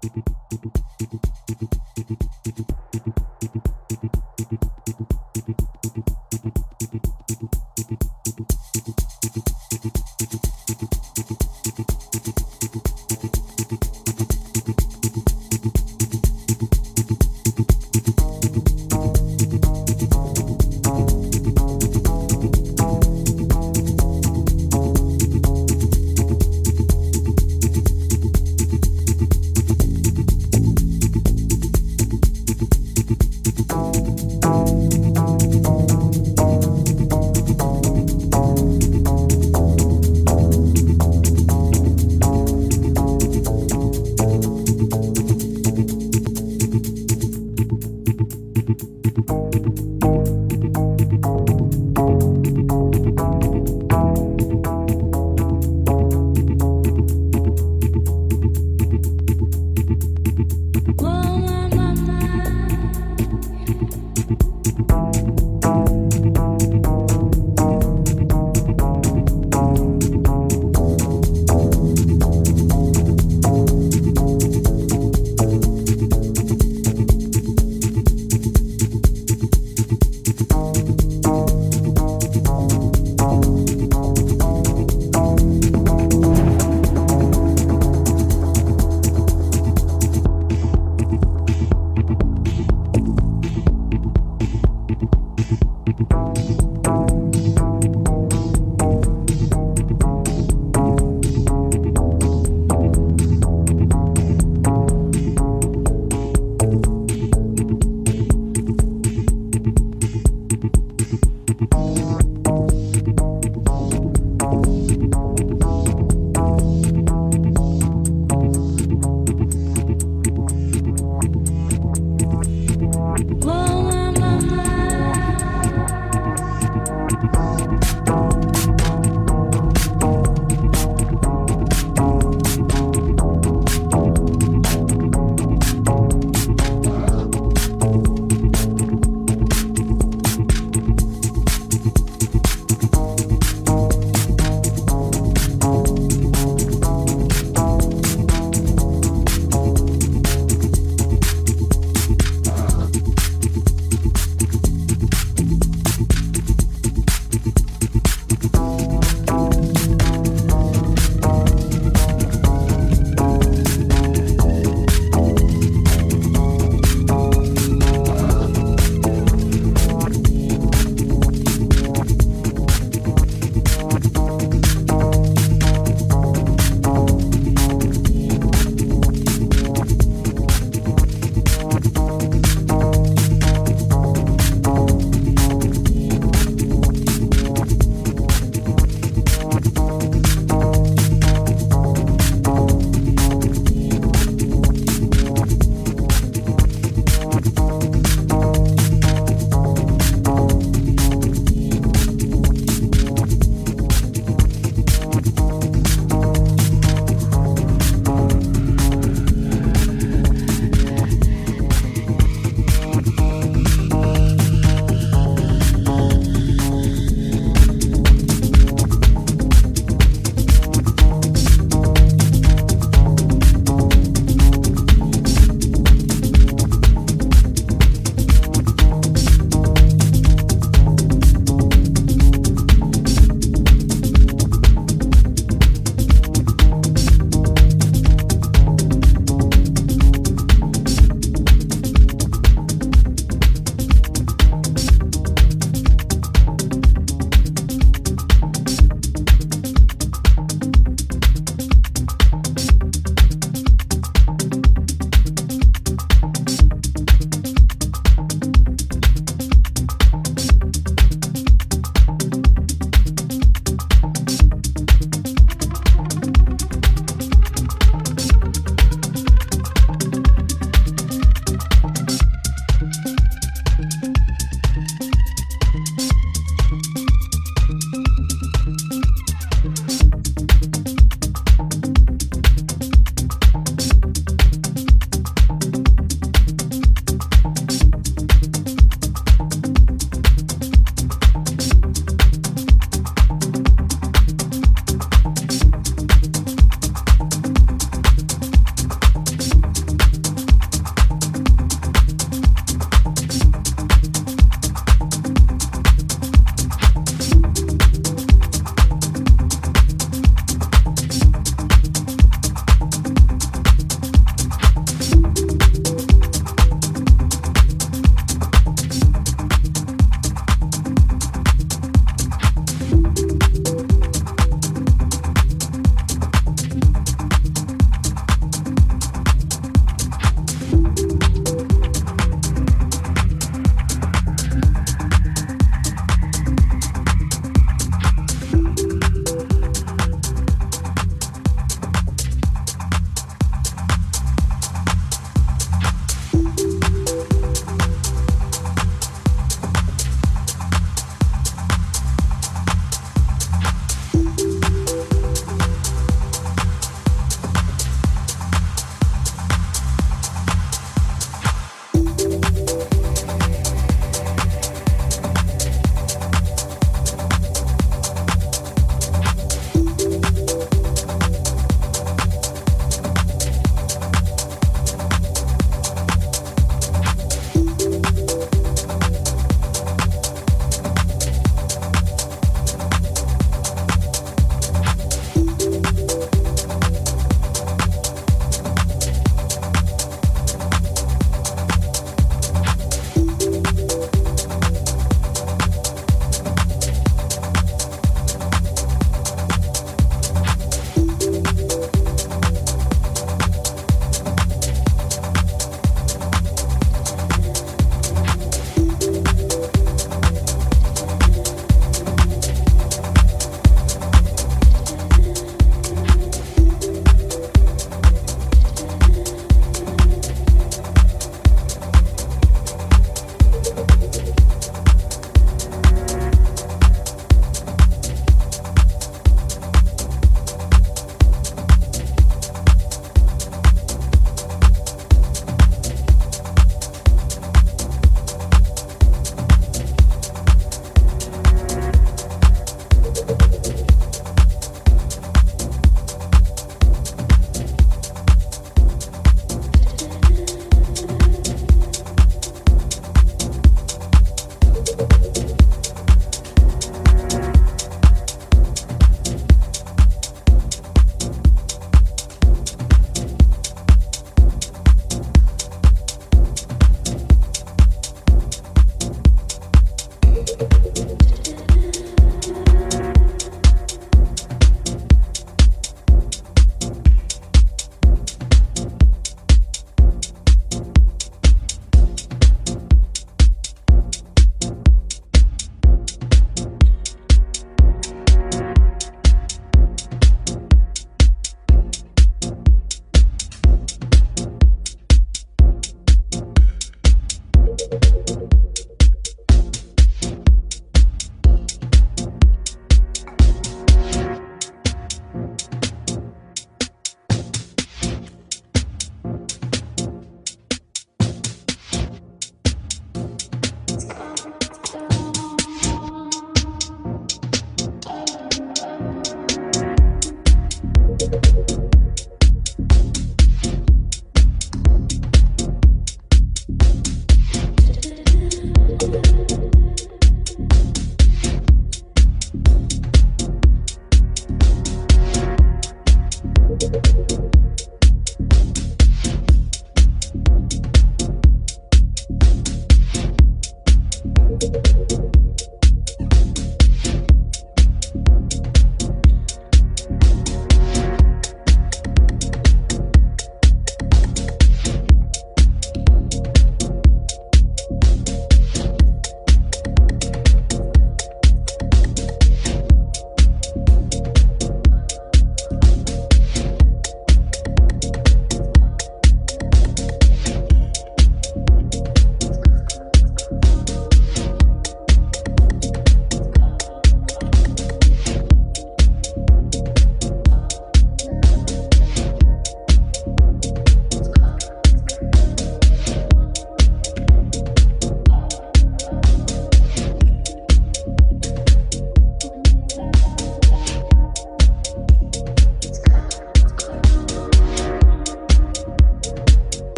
Thank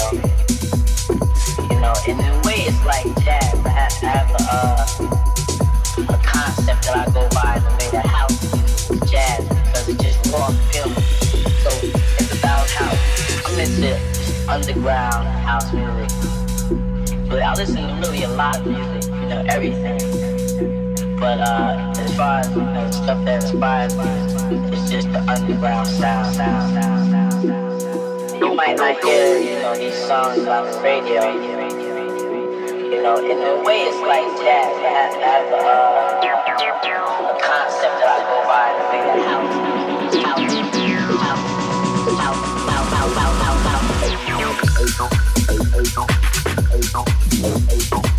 You know, in a way, it's like jazz. I have, uh, a, concept that I go by in the way house music is jazz just raw film. So it's about how I'm into underground house music, but I listen to really a lot of music. You know, everything. But uh, as far as you know, stuff that inspires me, it's just the underground sound, sound, sound, sound. You might not hear, you know, these songs on the radio. You know, in a way, it's like jazz. I have, I have uh, a concept that I go by to figure that Out,